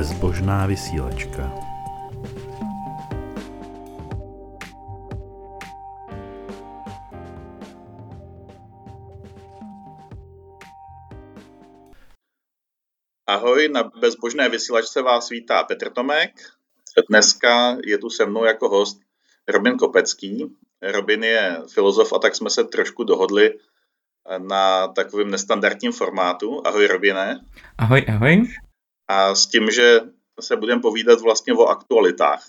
Bezbožná vysílačka. Ahoj, na bezbožné vysílačce vás vítá Petr Tomek. Dneska je tu se mnou jako host Robin Kopecký. Robin je filozof a tak jsme se trošku dohodli na takovém nestandardním formátu. Ahoj Robine. Ahoj, ahoj. A s tím, že se budeme povídat vlastně o aktualitách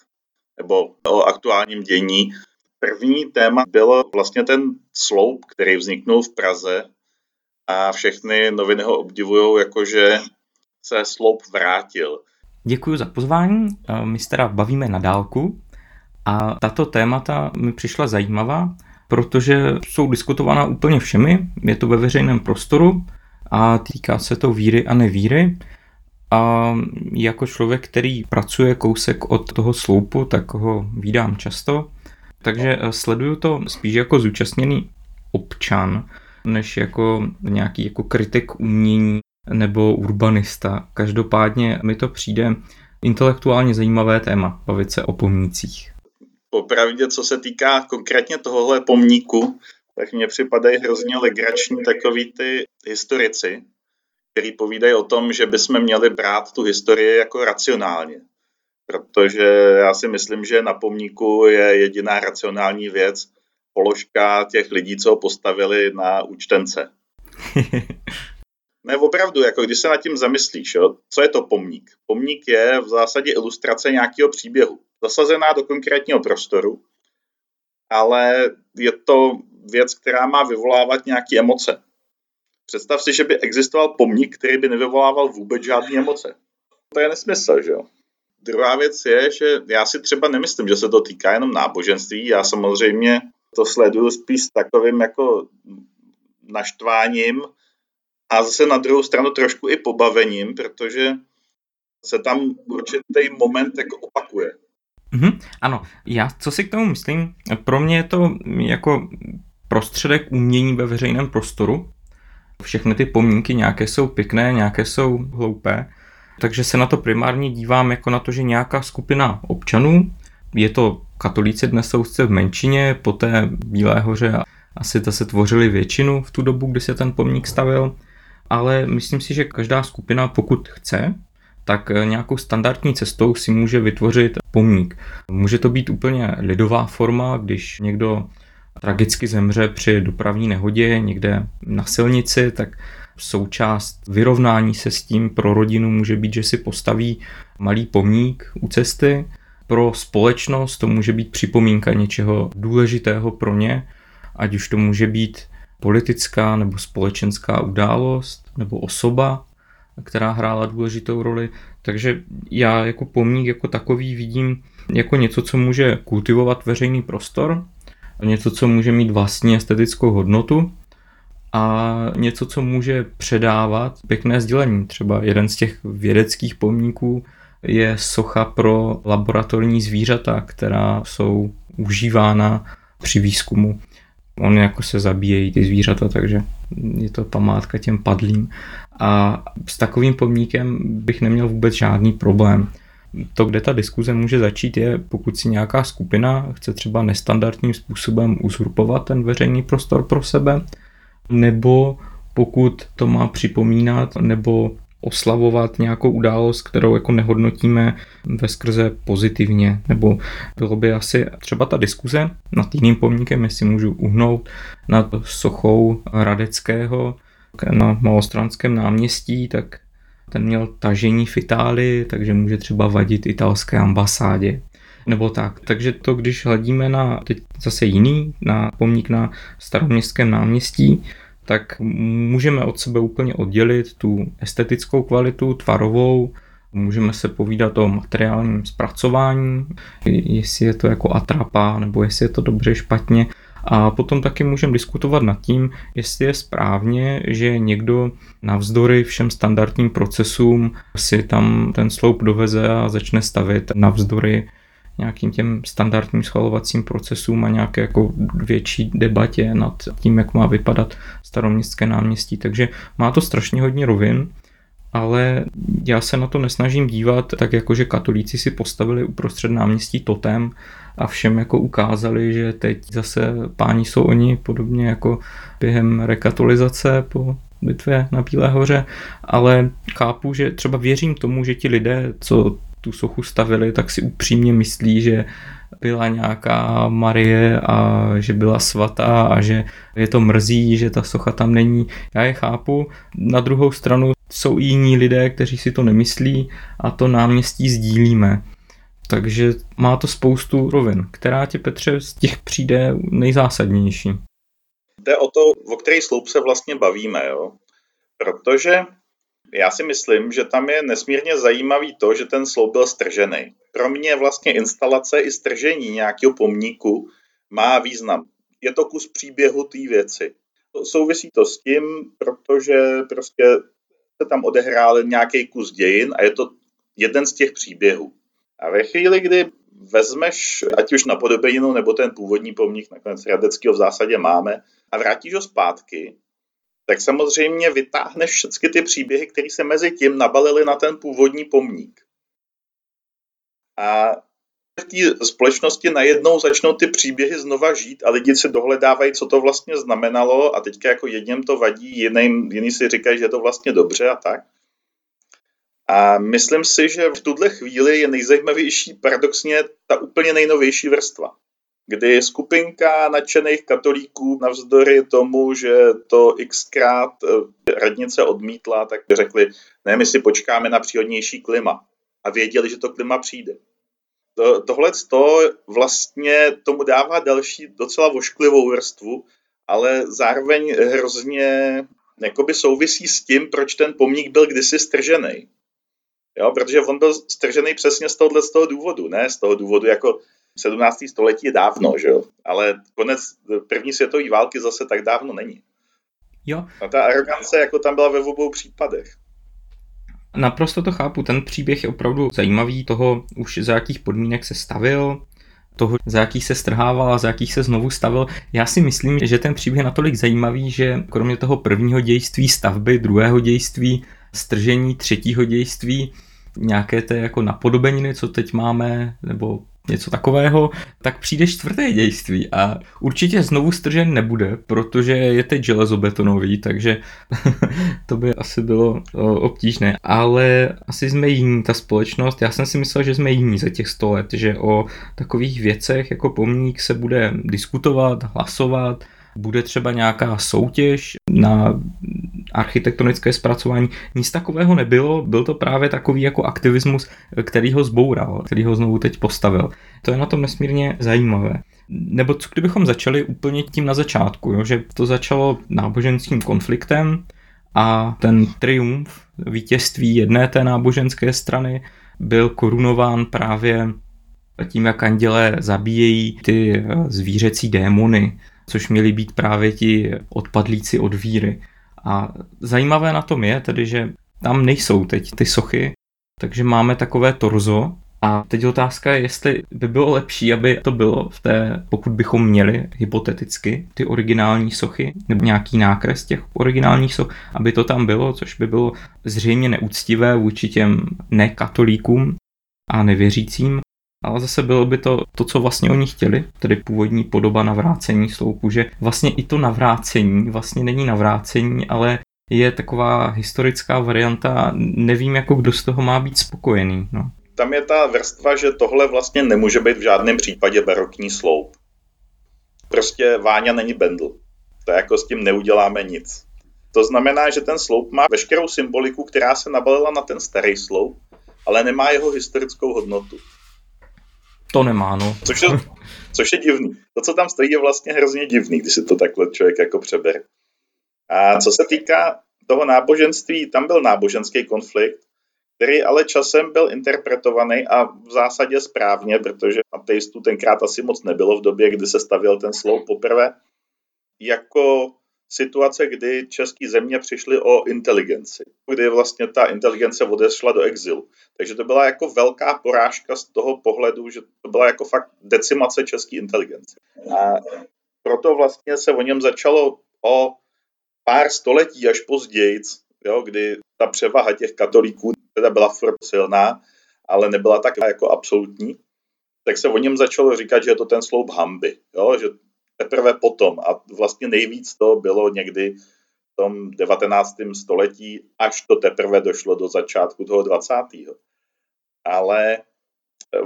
nebo o aktuálním dění. První téma byl vlastně ten sloup, který vzniknul v Praze a všechny noviny ho obdivují, jakože se sloup vrátil. Děkuji za pozvání. My se teda bavíme na dálku a tato témata mi přišla zajímavá, protože jsou diskutována úplně všemi, je to ve veřejném prostoru a týká se to víry a nevíry. A jako člověk, který pracuje kousek od toho sloupu, tak ho vídám často. Takže sleduju to spíš jako zúčastněný občan, než jako nějaký jako kritik umění nebo urbanista. Každopádně mi to přijde intelektuálně zajímavé téma, bavit se o pomnících. Popravdě, co se týká konkrétně tohohle pomníku, tak mně připadají hrozně legrační takový ty historici, který povídají o tom, že bychom měli brát tu historii jako racionálně. Protože já si myslím, že na pomníku je jediná racionální věc položka těch lidí, co ho postavili na účtence. Ne, opravdu, jako když se nad tím zamyslíš, jo, co je to pomník? Pomník je v zásadě ilustrace nějakého příběhu, zasazená do konkrétního prostoru, ale je to věc, která má vyvolávat nějaké emoce. Představ si, že by existoval pomník, který by nevyvolával vůbec žádné emoce. To je nesmysl, že jo? Druhá věc je, že já si třeba nemyslím, že se to týká jenom náboženství. Já samozřejmě to sleduju spíš takovým jako naštváním, a zase na druhou stranu trošku i pobavením, protože se tam určitý moment jako opakuje. Mm-hmm, ano, já co si k tomu myslím, pro mě je to jako prostředek umění ve veřejném prostoru. Všechny ty pomínky nějaké jsou pěkné, nějaké jsou hloupé, takže se na to primárně dívám jako na to, že nějaká skupina občanů, je to katolíci dnes jsou v menšině, po té Bílé hoře asi to se tvořili většinu v tu dobu, kdy se ten pomník stavil, ale myslím si, že každá skupina, pokud chce, tak eh, nějakou standardní cestou si může vytvořit pomník. Může to být úplně lidová forma, když někdo tragicky zemře při dopravní nehodě někde na silnici, tak součást vyrovnání se s tím pro rodinu může být, že si postaví malý pomník u cesty. Pro společnost to může být připomínka něčeho důležitého pro ně, ať už to může být politická nebo společenská událost nebo osoba, která hrála důležitou roli. Takže já jako pomník jako takový vidím jako něco, co může kultivovat veřejný prostor, něco, co může mít vlastní estetickou hodnotu a něco, co může předávat pěkné sdělení. Třeba jeden z těch vědeckých pomníků je socha pro laboratorní zvířata, která jsou užívána při výzkumu. On jako se zabíjejí ty zvířata, takže je to památka těm padlým. A s takovým pomníkem bych neměl vůbec žádný problém. To, kde ta diskuze může začít, je pokud si nějaká skupina chce třeba nestandardním způsobem uzurpovat ten veřejný prostor pro sebe, nebo pokud to má připomínat nebo oslavovat nějakou událost, kterou jako nehodnotíme ve skrze pozitivně, nebo bylo by asi třeba ta diskuze nad jiným pomníkem, jestli můžu uhnout nad sochou Radeckého na Malostranském náměstí, tak ten měl tažení v Itálii, takže může třeba vadit italské ambasádě. Nebo tak. Takže to, když hledíme na teď zase jiný, na pomník na staroměstském náměstí, tak můžeme od sebe úplně oddělit tu estetickou kvalitu, tvarovou, můžeme se povídat o materiálním zpracování, jestli je to jako atrapa, nebo jestli je to dobře, špatně. A potom taky můžeme diskutovat nad tím, jestli je správně, že někdo navzdory všem standardním procesům si tam ten sloup doveze a začne stavit navzdory nějakým těm standardním schvalovacím procesům a nějaké jako větší debatě nad tím, jak má vypadat staroměstské náměstí. Takže má to strašně hodně rovin ale já se na to nesnažím dívat tak jako, že katolíci si postavili uprostřed náměstí totem a všem jako ukázali, že teď zase páni jsou oni podobně jako během rekatolizace po bitvě na Bílé hoře, ale chápu, že třeba věřím tomu, že ti lidé, co tu sochu stavili, tak si upřímně myslí, že byla nějaká Marie a že byla svatá a že je to mrzí, že ta socha tam není. Já je chápu. Na druhou stranu jsou i jiní lidé, kteří si to nemyslí a to náměstí sdílíme. Takže má to spoustu rovin. Která ti, Petře, z těch přijde nejzásadnější? Jde o to, o který sloup se vlastně bavíme, jo? Protože já si myslím, že tam je nesmírně zajímavý to, že ten sloup byl stržený. Pro mě vlastně instalace i stržení nějakého pomníku má význam. Je to kus příběhu té věci. Souvisí to s tím, protože prostě se tam odehrál nějaký kus dějin a je to jeden z těch příběhů. A ve chvíli, kdy vezmeš, ať už na podobeninu nebo ten původní pomník, nakonec Radeckého v zásadě máme, a vrátíš ho zpátky, tak samozřejmě vytáhneš všechny ty příběhy, které se mezi tím nabalily na ten původní pomník. A v té společnosti najednou začnou ty příběhy znova žít a lidi si dohledávají, co to vlastně znamenalo a teďka jako jedním to vadí, jiným, jiný si říkají, že je to vlastně dobře a tak. A myslím si, že v tuhle chvíli je nejzajímavější paradoxně ta úplně nejnovější vrstva kdy skupinka nadšených katolíků navzdory tomu, že to xkrát eh, radnice odmítla, tak řekli, ne, my si počkáme na příhodnější klima. A věděli, že to klima přijde. To, tohle to vlastně tomu dává další docela vošklivou vrstvu, ale zároveň hrozně jakoby souvisí s tím, proč ten pomník byl kdysi stržený. Jo, protože on byl stržený přesně z tohohle z toho důvodu, ne z toho důvodu, jako 17. století je dávno, že jo? ale konec první světové války zase tak dávno není. Jo. A ta arogance jako tam byla ve obou případech. Naprosto to chápu, ten příběh je opravdu zajímavý, toho už za jakých podmínek se stavil, toho, za jakých se strhával a za jakých se znovu stavil. Já si myslím, že ten příběh je natolik zajímavý, že kromě toho prvního dějství stavby, druhého dějství, stržení, třetího dějství, nějaké té jako napodobeniny, co teď máme, nebo něco takového, tak přijde čtvrté dějství a určitě znovu stržen nebude, protože je teď železobetonový, takže to by asi bylo obtížné. Ale asi jsme jiní, ta společnost, já jsem si myslel, že jsme jiní za těch 100 let, že o takových věcech jako pomník se bude diskutovat, hlasovat, bude třeba nějaká soutěž na architektonické zpracování. Nic takového nebylo, byl to právě takový jako aktivismus, který ho zboural, který ho znovu teď postavil. To je na tom nesmírně zajímavé. Nebo co kdybychom začali úplně tím na začátku, jo? že to začalo náboženským konfliktem a ten triumf, vítězství jedné té náboženské strany byl korunován právě tím, jak anděle zabíjejí ty zvířecí démony, což měli být právě ti odpadlíci od víry. A zajímavé na tom je tedy, že tam nejsou teď ty sochy, takže máme takové torzo. A teď otázka je, jestli by bylo lepší, aby to bylo v té, pokud bychom měli hypoteticky ty originální sochy, nebo nějaký nákres těch originálních soch, aby to tam bylo, což by bylo zřejmě neúctivé vůči těm nekatolíkům a nevěřícím, ale zase bylo by to to, co vlastně oni chtěli, tedy původní podoba navrácení sloupu, že vlastně i to navrácení vlastně není navrácení, ale je taková historická varianta, nevím jako kdo z toho má být spokojený. No. Tam je ta vrstva, že tohle vlastně nemůže být v žádném případě barokní sloup. Prostě Váňa není Bendl. To jako s tím neuděláme nic. To znamená, že ten sloup má veškerou symboliku, která se nabalila na ten starý sloup, ale nemá jeho historickou hodnotu. To nemá, no. Což je, což je divný. To, co tam stojí, je vlastně hrozně divný, když si to takhle člověk jako přebere. A co se týká toho náboženství, tam byl náboženský konflikt, který ale časem byl interpretovaný a v zásadě správně, protože ateistů tenkrát asi moc nebylo v době, kdy se stavěl ten sloup poprvé, jako situace, kdy české země přišly o inteligenci, kdy vlastně ta inteligence odešla do exilu. Takže to byla jako velká porážka z toho pohledu, že to byla jako fakt decimace české inteligence. A proto vlastně se o něm začalo o pár století až později, jo, kdy ta převaha těch katolíků teda byla furt silná, ale nebyla tak jako absolutní, tak se o něm začalo říkat, že je to ten sloup hamby, jo? že teprve potom a vlastně nejvíc to bylo někdy v tom 19. století, až to teprve došlo do začátku toho 20. Ale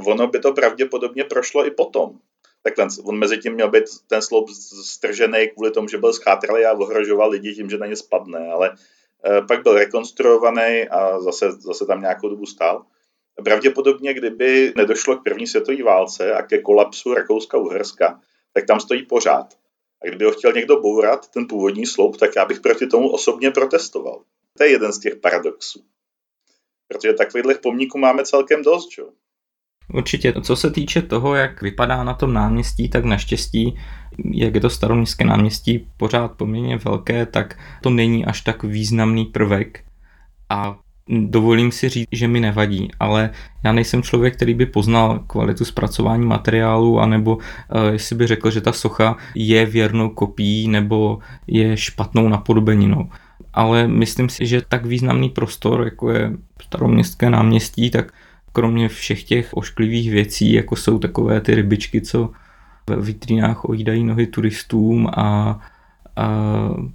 ono by to pravděpodobně prošlo i potom. Takhle, on mezi tím měl být ten sloup stržený kvůli tomu, že byl schátralý a ohrožoval lidi tím, že na ně spadne, ale eh, pak byl rekonstruovaný a zase, zase tam nějakou dobu stál. Pravděpodobně, kdyby nedošlo k první světové válce a ke kolapsu Rakouska-Uherska, tak tam stojí pořád. A kdyby ho chtěl někdo bourat, ten původní sloup, tak já bych proti tomu osobně protestoval. To je jeden z těch paradoxů. Protože takových pomníků máme celkem dost, jo. Určitě. Co se týče toho, jak vypadá na tom náměstí, tak naštěstí, jak je to staroměstské náměstí pořád poměrně velké, tak to není až tak významný prvek. A dovolím si říct, že mi nevadí, ale já nejsem člověk, který by poznal kvalitu zpracování materiálu, anebo uh, jestli by řekl, že ta socha je věrnou kopií nebo je špatnou napodobeninou. Ale myslím si, že tak významný prostor, jako je staroměstské náměstí, tak kromě všech těch ošklivých věcí, jako jsou takové ty rybičky, co ve vitrínách ojídají nohy turistům a, a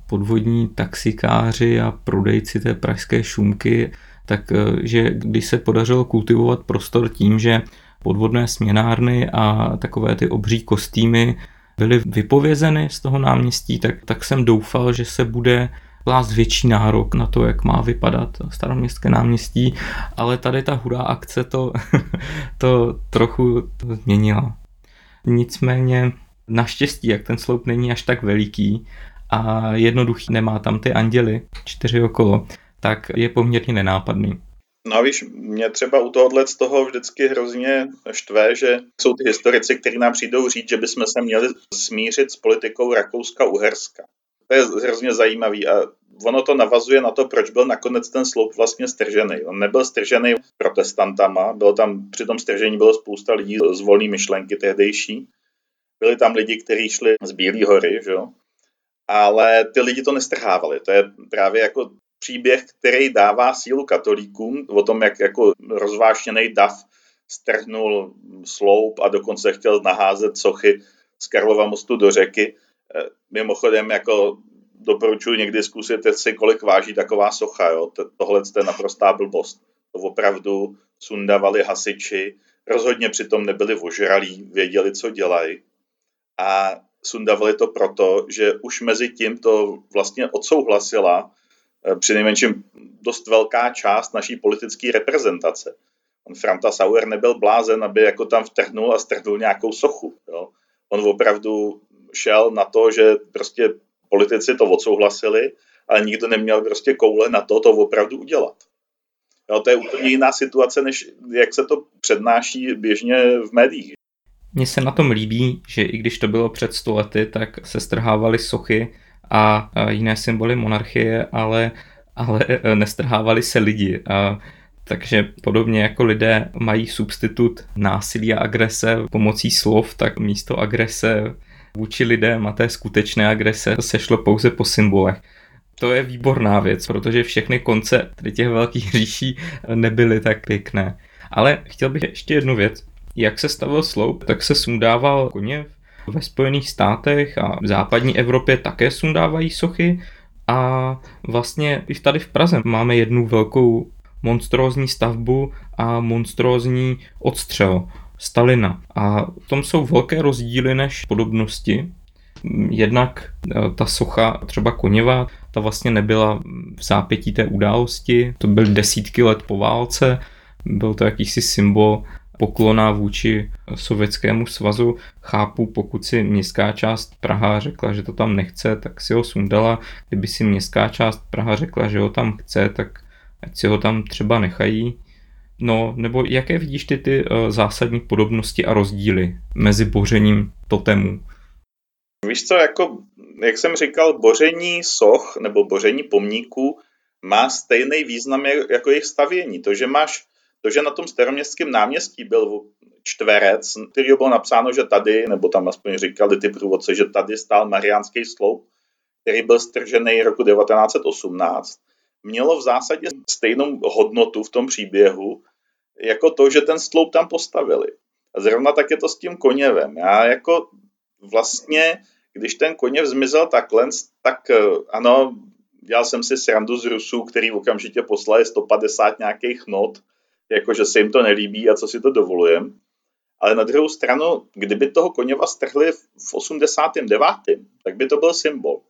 podvodní taxikáři a prodejci té pražské šumky, tak e, když se podařilo kultivovat prostor tím, že podvodné směnárny a takové ty obří kostýmy byly vypovězeny z toho náměstí, tak, tak jsem doufal, že se bude klást větší nárok na to, jak má vypadat staroměstské náměstí, ale tady ta hurá akce to, to trochu změnila. Nicméně naštěstí, jak ten sloup není až tak veliký a jednoduchý, nemá tam ty anděly čtyři okolo, tak je poměrně nenápadný. No a víš, mě třeba u tohohle z toho vždycky hrozně štve, že jsou ty historici, kteří nám přijdou říct, že bychom se měli smířit s politikou Rakouska-Uherska. To je hrozně zajímavý a ono to navazuje na to, proč byl nakonec ten sloup vlastně stržený. On nebyl stržený protestantama, bylo tam, při tom stržení bylo spousta lidí z volné myšlenky tehdejší. Byli tam lidi, kteří šli z Bílé hory, že jo? Ale ty lidi to nestrhávali. To je právě jako příběh, který dává sílu katolíkům o tom, jak jako rozvášněný dav strhnul sloup a dokonce chtěl naházet sochy z Karlova mostu do řeky. Eh, mimochodem, jako doporučuji někdy zkusit si, kolik váží taková socha. Jo? Tohle je naprostá blbost. To opravdu sundavali hasiči, rozhodně přitom nebyli ožralí, věděli, co dělají. A sundavali to proto, že už mezi tím to vlastně odsouhlasila eh, přinejmenším dost velká část naší politické reprezentace. On Franta Sauer nebyl blázen, aby jako tam vtrhnul a strhnul nějakou sochu. Jo? On opravdu šel na to, že prostě politici to odsouhlasili, ale nikdo neměl prostě koule na to, to opravdu udělat. Jo, to je úplně jiná situace, než jak se to přednáší běžně v médiích. Mně se na tom líbí, že i když to bylo před stolety, tak se strhávaly sochy a jiné symboly monarchie, ale, ale e, nestrhávaly se lidi. A takže podobně jako lidé mají substitut násilí a agrese pomocí slov, tak místo agrese vůči lidem a té skutečné agrese se šlo pouze po symbolech. To je výborná věc, protože všechny konce těch velkých říší nebyly tak pěkné. Ale chtěl bych ještě jednu věc. Jak se stavil sloup, tak se sundával koně ve Spojených státech a v západní Evropě také sundávají sochy a vlastně i tady v Praze máme jednu velkou monstrózní stavbu a monstrózní odstřel. Stalina. A v tom jsou velké rozdíly než podobnosti. Jednak e, ta socha třeba Koněva, ta vlastně nebyla v zápětí té události, to byly desítky let po válce, byl to jakýsi symbol poklona vůči Sovětskému svazu. Chápu, pokud si městská část Praha řekla, že to tam nechce, tak si ho sundala. Kdyby si městská část Praha řekla, že ho tam chce, tak ať si ho tam třeba nechají. No, nebo jaké vidíš ty ty uh, zásadní podobnosti a rozdíly mezi bořením totemů? Víš co, jako, jak jsem říkal, boření soch nebo boření pomníků má stejný význam jako jejich stavění. To, že máš, to, že na tom staroměstském náměstí byl čtverec, který bylo napsáno, že tady, nebo tam aspoň říkali ty průvodce, že tady stál Mariánský sloup, který byl stržený roku 1918, mělo v zásadě stejnou hodnotu v tom příběhu, jako to, že ten sloup tam postavili. A zrovna tak je to s tím koněvem. Já jako vlastně, když ten koněv zmizel takhle, tak eh, ano, dělal jsem si srandu z Rusů, který okamžitě poslali 150 nějakých not, jakože se jim to nelíbí a co si to dovolujem. Ale na druhou stranu, kdyby toho koněva strhli v 89., tak by to byl symbol.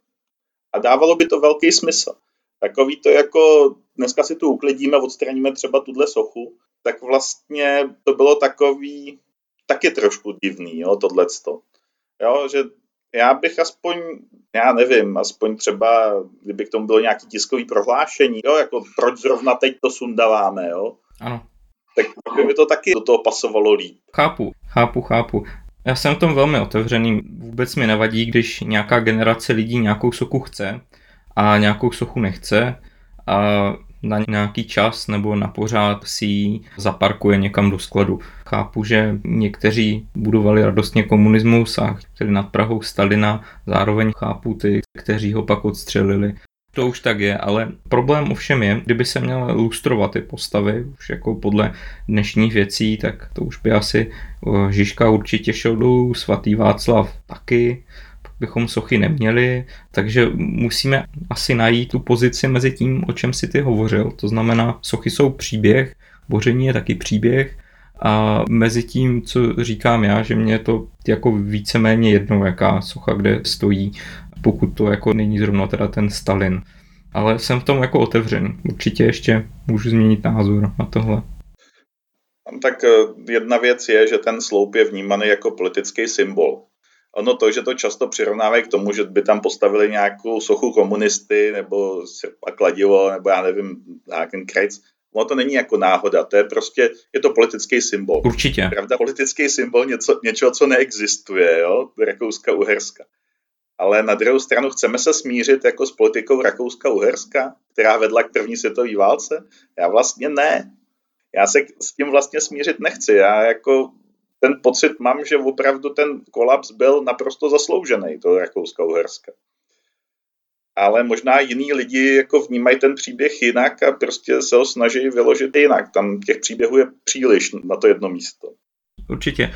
A dávalo by to velký smysl. Takový to jako, dneska si tu uklidíme, odstraníme třeba tuhle sochu, tak vlastně to bylo takový taky trošku divný, jo, tohleto. Jo, že já bych aspoň, já nevím, aspoň třeba, kdyby k tomu bylo nějaký tiskový prohlášení, jo, jako proč zrovna teď to sundáváme, jo. Ano. Tak by mi to taky do toho pasovalo líp. Chápu, chápu, chápu. Já jsem v tom velmi otevřený, vůbec mi nevadí, když nějaká generace lidí nějakou sochu chce a nějakou sochu nechce a na nějaký čas nebo na pořád si ji zaparkuje někam do skladu. Chápu, že někteří budovali radostně komunismus a chtěli nad Prahou Stalina, zároveň chápu ty, kteří ho pak odstřelili. To už tak je, ale problém ovšem je, kdyby se měly lustrovat ty postavy, už jako podle dnešních věcí, tak to už by asi Žižka určitě šel dolů, svatý Václav taky, bychom sochy neměli, takže musíme asi najít tu pozici mezi tím, o čem si ty hovořil. To znamená, sochy jsou příběh, boření je taky příběh a mezi tím, co říkám já, že mě to jako víceméně jedno, jaká socha kde stojí, pokud to jako není zrovna teda ten Stalin. Ale jsem v tom jako otevřený. Určitě ještě můžu změnit názor na tohle. Tak eh, jedna věc je, že ten sloup je vnímaný jako politický symbol. Ono to, že to často přirovnávají k tomu, že by tam postavili nějakou sochu komunisty nebo a kladivo, nebo já nevím, krajc, ono to není jako náhoda, to je prostě, je to politický symbol. Určitě. Pravda, politický symbol něco, něčeho, co neexistuje, jo, Rakouska-Uherska. Ale na druhou stranu chceme se smířit jako s politikou Rakouska-Uherska, která vedla k první světové válce? Já vlastně ne. Já se s tím vlastně smířit nechci. Já jako ten pocit mám, že opravdu ten kolaps byl naprosto zasloužený, to Rakouska-Uherska. Ale možná jiní lidi jako vnímají ten příběh jinak a prostě se ho snaží vyložit jinak. Tam těch příběhů je příliš na to jedno místo. Určitě.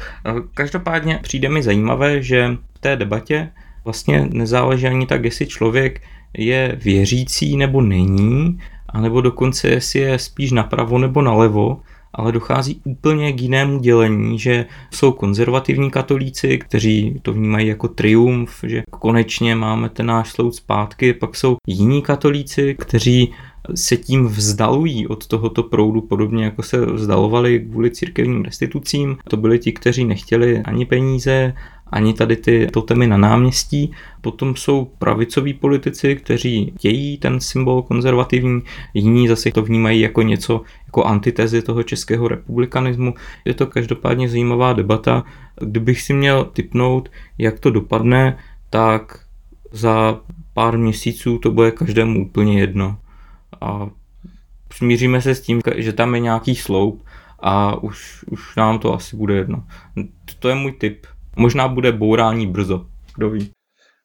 Každopádně přijde mi zajímavé, že v té debatě vlastně nezáleží ani tak, jestli člověk je věřící nebo není, anebo dokonce jestli je spíš napravo nebo nalevo, ale dochází úplně k jinému dělení, že jsou konzervativní katolíci, kteří to vnímají jako triumf, že konečně máme ten náš soud zpátky, pak jsou jiní katolíci, kteří se tím vzdalují od tohoto proudu, podobně jako se vzdalovali kvůli církevním restitucím. To byli ti, kteří nechtěli ani peníze, ani tady ty totemy na náměstí. Potom jsou pravicoví politici, kteří dějí ten symbol konzervativní, jiní zase to vnímají jako něco, jako antitezi toho českého republikanismu. Je to každopádně zajímavá debata. Kdybych si měl typnout, jak to dopadne, tak za pár měsíců to bude každému úplně jedno. A smíříme se s tím, že tam je nějaký sloup a už, už nám to asi bude jedno. To je můj tip. Možná bude bourání brzo, kdo ví.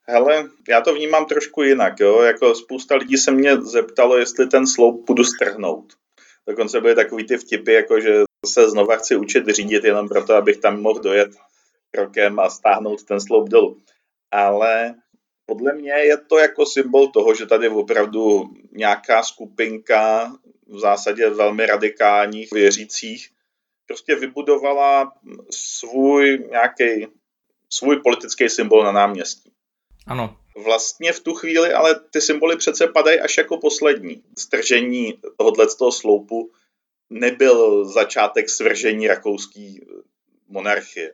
Hele, já to vnímám trošku jinak, jo. Jako spousta lidí se mě zeptalo, jestli ten sloup budu strhnout. Dokonce byly takový ty vtipy, jako že se znova chci učit řídit jenom proto, abych tam mohl dojet krokem a stáhnout ten sloup dolů. Ale podle mě je to jako symbol toho, že tady opravdu nějaká skupinka v zásadě velmi radikálních věřících prostě vybudovala svůj nějaký svůj politický symbol na náměstí. Ano. Vlastně v tu chvíli, ale ty symboly přece padají až jako poslední. Stržení tohohle toho sloupu nebyl začátek svržení rakouské monarchie.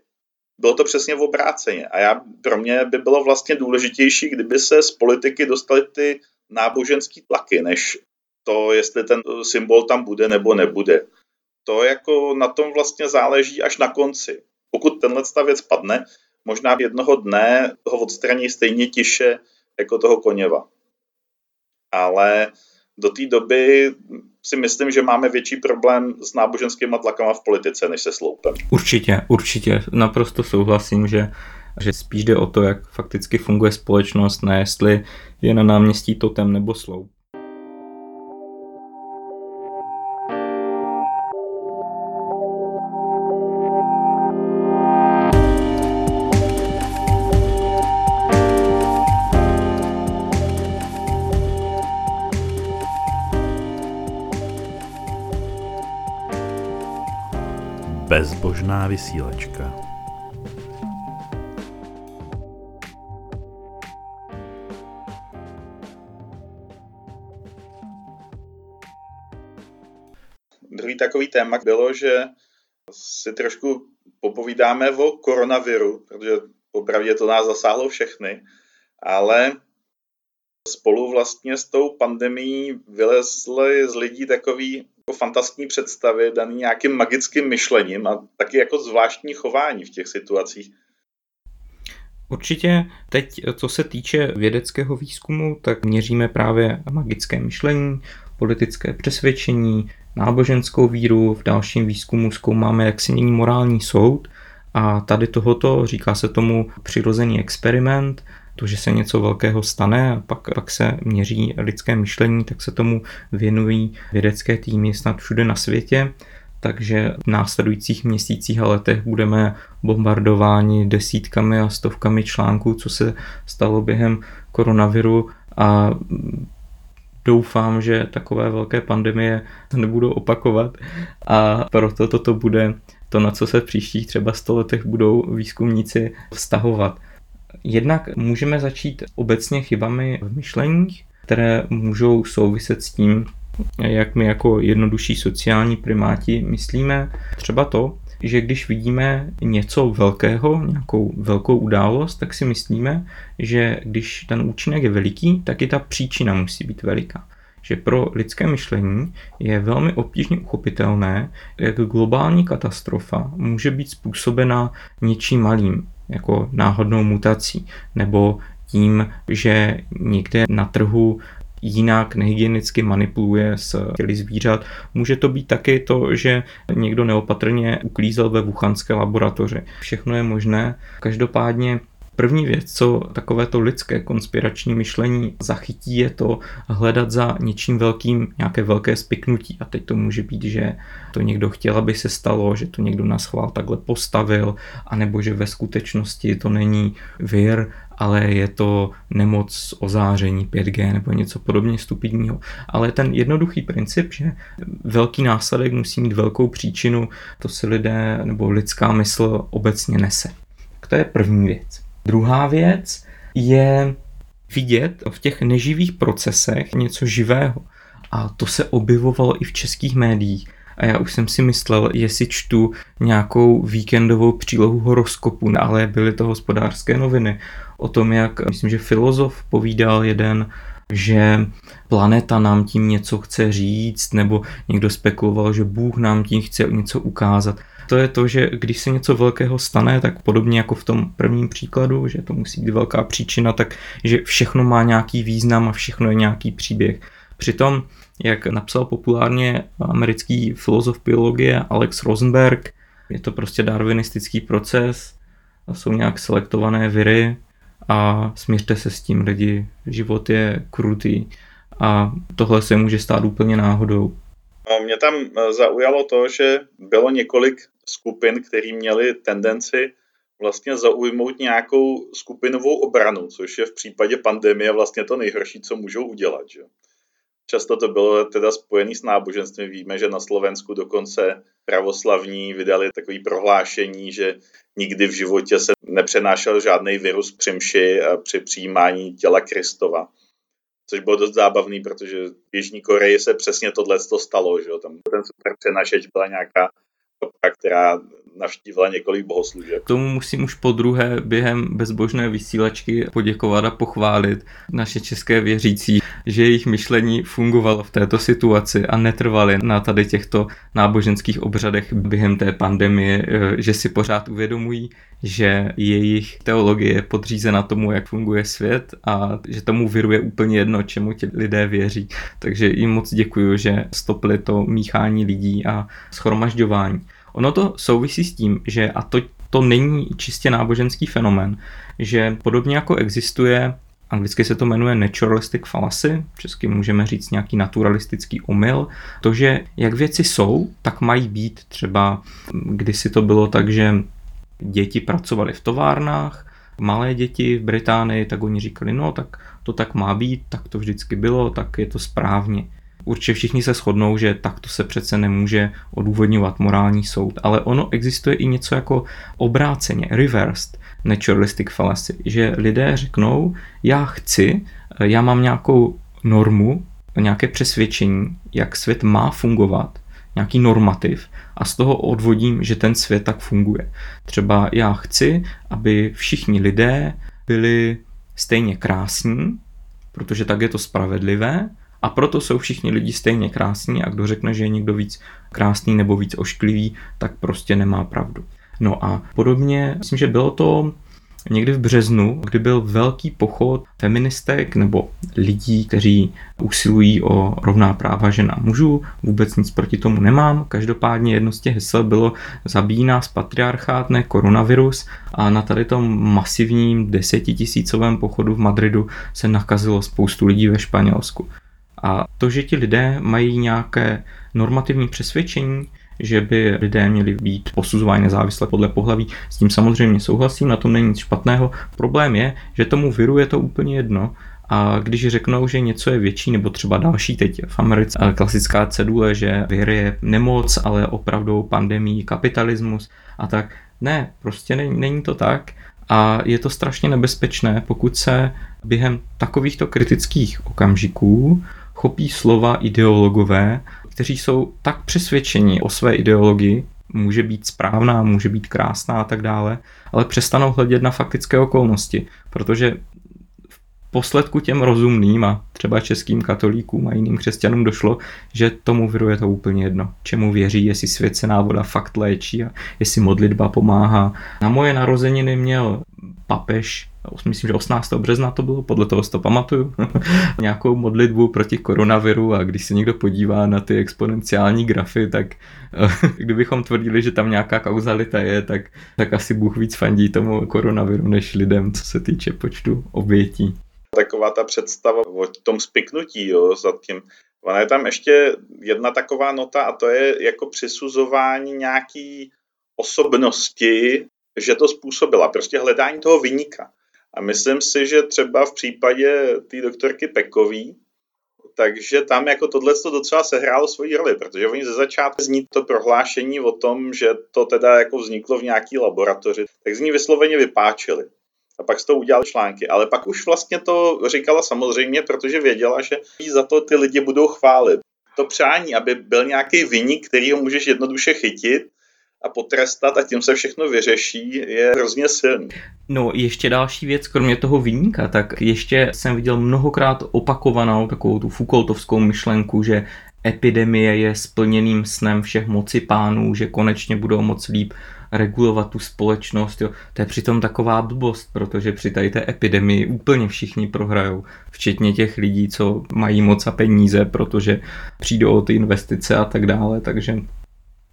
Bylo to přesně v obráceně. A já, pro mě by bylo vlastně důležitější, kdyby se z politiky dostaly ty náboženské tlaky, než to, jestli ten symbol tam bude nebo nebude. To jako na tom vlastně záleží až na konci. Pokud tenhle ta věc padne, možná jednoho dne ho odstraní stejně tiše jako toho koněva. Ale do té doby si myslím, že máme větší problém s náboženskými tlakama v politice, než se sloupem. Určitě, určitě. Naprosto souhlasím, že, že spíš jde o to, jak fakticky funguje společnost, ne jestli je na náměstí totem nebo sloup. Vysílačka. Druhý takový téma bylo, že si trošku popovídáme o koronaviru, protože opravdu to nás zasáhlo všechny, ale spolu vlastně s tou pandemí vylezly z lidí takový jako fantastní představy daný nějakým magickým myšlením a taky jako zvláštní chování v těch situacích. Určitě teď, co se týče vědeckého výzkumu, tak měříme právě magické myšlení, politické přesvědčení, náboženskou víru, v dalším výzkumu zkoumáme, jak se mění morální soud a tady tohoto, říká se tomu přirozený experiment, to, že se něco velkého stane a pak, pak se měří lidské myšlení, tak se tomu věnují vědecké týmy snad všude na světě. Takže v následujících měsících a letech budeme bombardováni desítkami a stovkami článků, co se stalo během koronaviru a doufám, že takové velké pandemie nebudou opakovat a proto toto bude to, na co se v příštích třeba 100 letech budou výzkumníci vztahovat. Jednak můžeme začít obecně chybami v myšleních, které můžou souviset s tím, jak my jako jednodušší sociální primáti myslíme. Třeba to, že když vidíme něco velkého, nějakou velkou událost, tak si myslíme, že když ten účinek je veliký, tak i ta příčina musí být veliká. Že pro lidské myšlení je velmi obtížně uchopitelné, jak globální katastrofa může být způsobena něčím malým, jako náhodnou mutací, nebo tím, že někde na trhu jinak nehygienicky manipuluje s těly zvířat. Může to být taky to, že někdo neopatrně uklízel ve wuchanské laboratoři. Všechno je možné. Každopádně První věc, co takovéto lidské konspirační myšlení zachytí, je to hledat za něčím velkým nějaké velké spiknutí. A teď to může být, že to někdo chtěl, aby se stalo, že to někdo na schvál takhle postavil, anebo že ve skutečnosti to není vir, ale je to nemoc ozáření 5G nebo něco podobně stupidního. Ale ten jednoduchý princip, že velký následek musí mít velkou příčinu, to si lidé nebo lidská mysl obecně nese. Tak to je první věc. Druhá věc je vidět v těch neživých procesech něco živého. A to se objevovalo i v českých médiích. A já už jsem si myslel, jestli čtu nějakou víkendovou přílohu horoskopu, ale byly to hospodářské noviny o tom, jak, myslím, že filozof povídal jeden, že planeta nám tím něco chce říct, nebo někdo spekuloval, že Bůh nám tím chce něco ukázat to je to, že když se něco velkého stane, tak podobně jako v tom prvním příkladu, že to musí být velká příčina, tak že všechno má nějaký význam a všechno je nějaký příběh. Přitom, jak napsal populárně americký filozof biologie Alex Rosenberg, je to prostě darwinistický proces, jsou nějak selektované viry a směřte se s tím lidi, život je krutý a tohle se může stát úplně náhodou. Mě tam zaujalo to, že bylo několik skupin, které měly tendenci vlastně zaujmout nějakou skupinovou obranu, což je v případě pandemie vlastně to nejhorší, co můžou udělat. Že? Často to bylo teda spojené s náboženstvím. Víme, že na Slovensku dokonce pravoslavní vydali takové prohlášení, že nikdy v životě se nepřenášel žádný virus při mši a při přijímání těla Kristova. Což bylo dost zábavný, protože v Jižní Koreji se přesně tohle stalo, že tam ten super přenašeč byla nějaká která navštívila několik bohoslužeb. Tomu musím už po druhé během bezbožné vysílačky poděkovat a pochválit naše české věřící, že jejich myšlení fungovalo v této situaci a netrvali na tady těchto náboženských obřadech během té pandemie, eh, že si pořád uvědomují, že jejich teologie je podřízena tomu, jak funguje svět a že tomu viruje úplně jedno, čemu ti lidé věří. Takže jim moc děkuji, že stopili to míchání lidí a schromažďování. Ono to souvisí s tím, že a to, to není čistě náboženský fenomén, že podobně jako existuje Anglicky se to jmenuje naturalistic fallacy, česky můžeme říct nějaký naturalistický omyl. To, že jak věci jsou, tak mají být. Třeba kdysi to bylo tak, že děti pracovaly v továrnách, malé děti v Británii, tak oni říkali, no tak to tak má být, tak to vždycky bylo, tak je to správně. Určitě všichni se shodnou, že takto se přece nemůže odůvodňovat morální soud, ale ono existuje i něco jako obráceně, reversed naturalistic fallacy, že lidé řeknou, já chci, já mám nějakou normu, nějaké přesvědčení, jak svět má fungovat, nějaký normativ a z toho odvodím, že ten svět tak funguje. Třeba já chci, aby všichni lidé byli stejně krásní, protože tak je to spravedlivé a proto jsou všichni lidi stejně krásní a kdo řekne, že je někdo víc krásný nebo víc ošklivý, tak prostě nemá pravdu. No a podobně, myslím, že bylo to někdy v březnu, kdy byl velký pochod feministek nebo lidí, kteří usilují o rovná práva žen a mužů. Vůbec nic proti tomu nemám. Každopádně jedno z těch hesel bylo zabíjí nás patriarchát, ne koronavirus a na tady tom masivním desetitisícovém pochodu v Madridu se nakazilo spoustu lidí ve Španělsku. A to, že ti lidé mají nějaké normativní přesvědčení, že by lidé měli být posuzováni nezávisle podle pohlaví. S tím samozřejmě souhlasím, na tom není nic špatného. Problém je, že tomu viru je to úplně jedno. A když řeknou, že něco je větší, nebo třeba další teď v Americe, klasická cedule, že vir je nemoc, ale opravdu pandemii, kapitalismus a tak. Ne, prostě není, není to tak. A je to strašně nebezpečné, pokud se během takovýchto kritických okamžiků chopí slova ideologové kteří jsou tak přesvědčeni o své ideologii, může být správná, může být krásná a tak dále, ale přestanou hledět na faktické okolnosti, protože v posledku těm rozumným a třeba českým katolíkům a jiným křesťanům došlo, že tomu viru je to úplně jedno, čemu věří, jestli svěcená voda fakt léčí a jestli modlitba pomáhá. Na moje narozeniny měl papež myslím, že 18. března to bylo, podle toho si to pamatuju, nějakou modlitbu proti koronaviru a když se někdo podívá na ty exponenciální grafy, tak kdybychom tvrdili, že tam nějaká kauzalita je, tak, tak asi Bůh víc fandí tomu koronaviru než lidem, co se týče počtu obětí. Taková ta představa o tom spiknutí jo, za tím, Ona je tam ještě jedna taková nota a to je jako přisuzování nějaký osobnosti, že to způsobila. Prostě hledání toho vyníka. A myslím si, že třeba v případě té doktorky Pekový, takže tam jako tohle to docela sehrálo svoji roli, protože oni ze začátku zní to prohlášení o tom, že to teda jako vzniklo v nějaký laboratoři, tak z ní vysloveně vypáčili. A pak z toho udělali články. Ale pak už vlastně to říkala samozřejmě, protože věděla, že za to ty lidi budou chválit. To přání, aby byl nějaký vynik, který ho můžeš jednoduše chytit a potrestat a tím se všechno vyřeší, je hrozně silný. No ještě další věc, kromě toho výjimka, tak ještě jsem viděl mnohokrát opakovanou takovou tu Foucaultovskou myšlenku, že epidemie je splněným snem všech moci pánů, že konečně budou moc líp regulovat tu společnost. Jo. To je přitom taková blbost, protože při tady té epidemii úplně všichni prohrajou, včetně těch lidí, co mají moc a peníze, protože přijdou o ty investice a tak dále, takže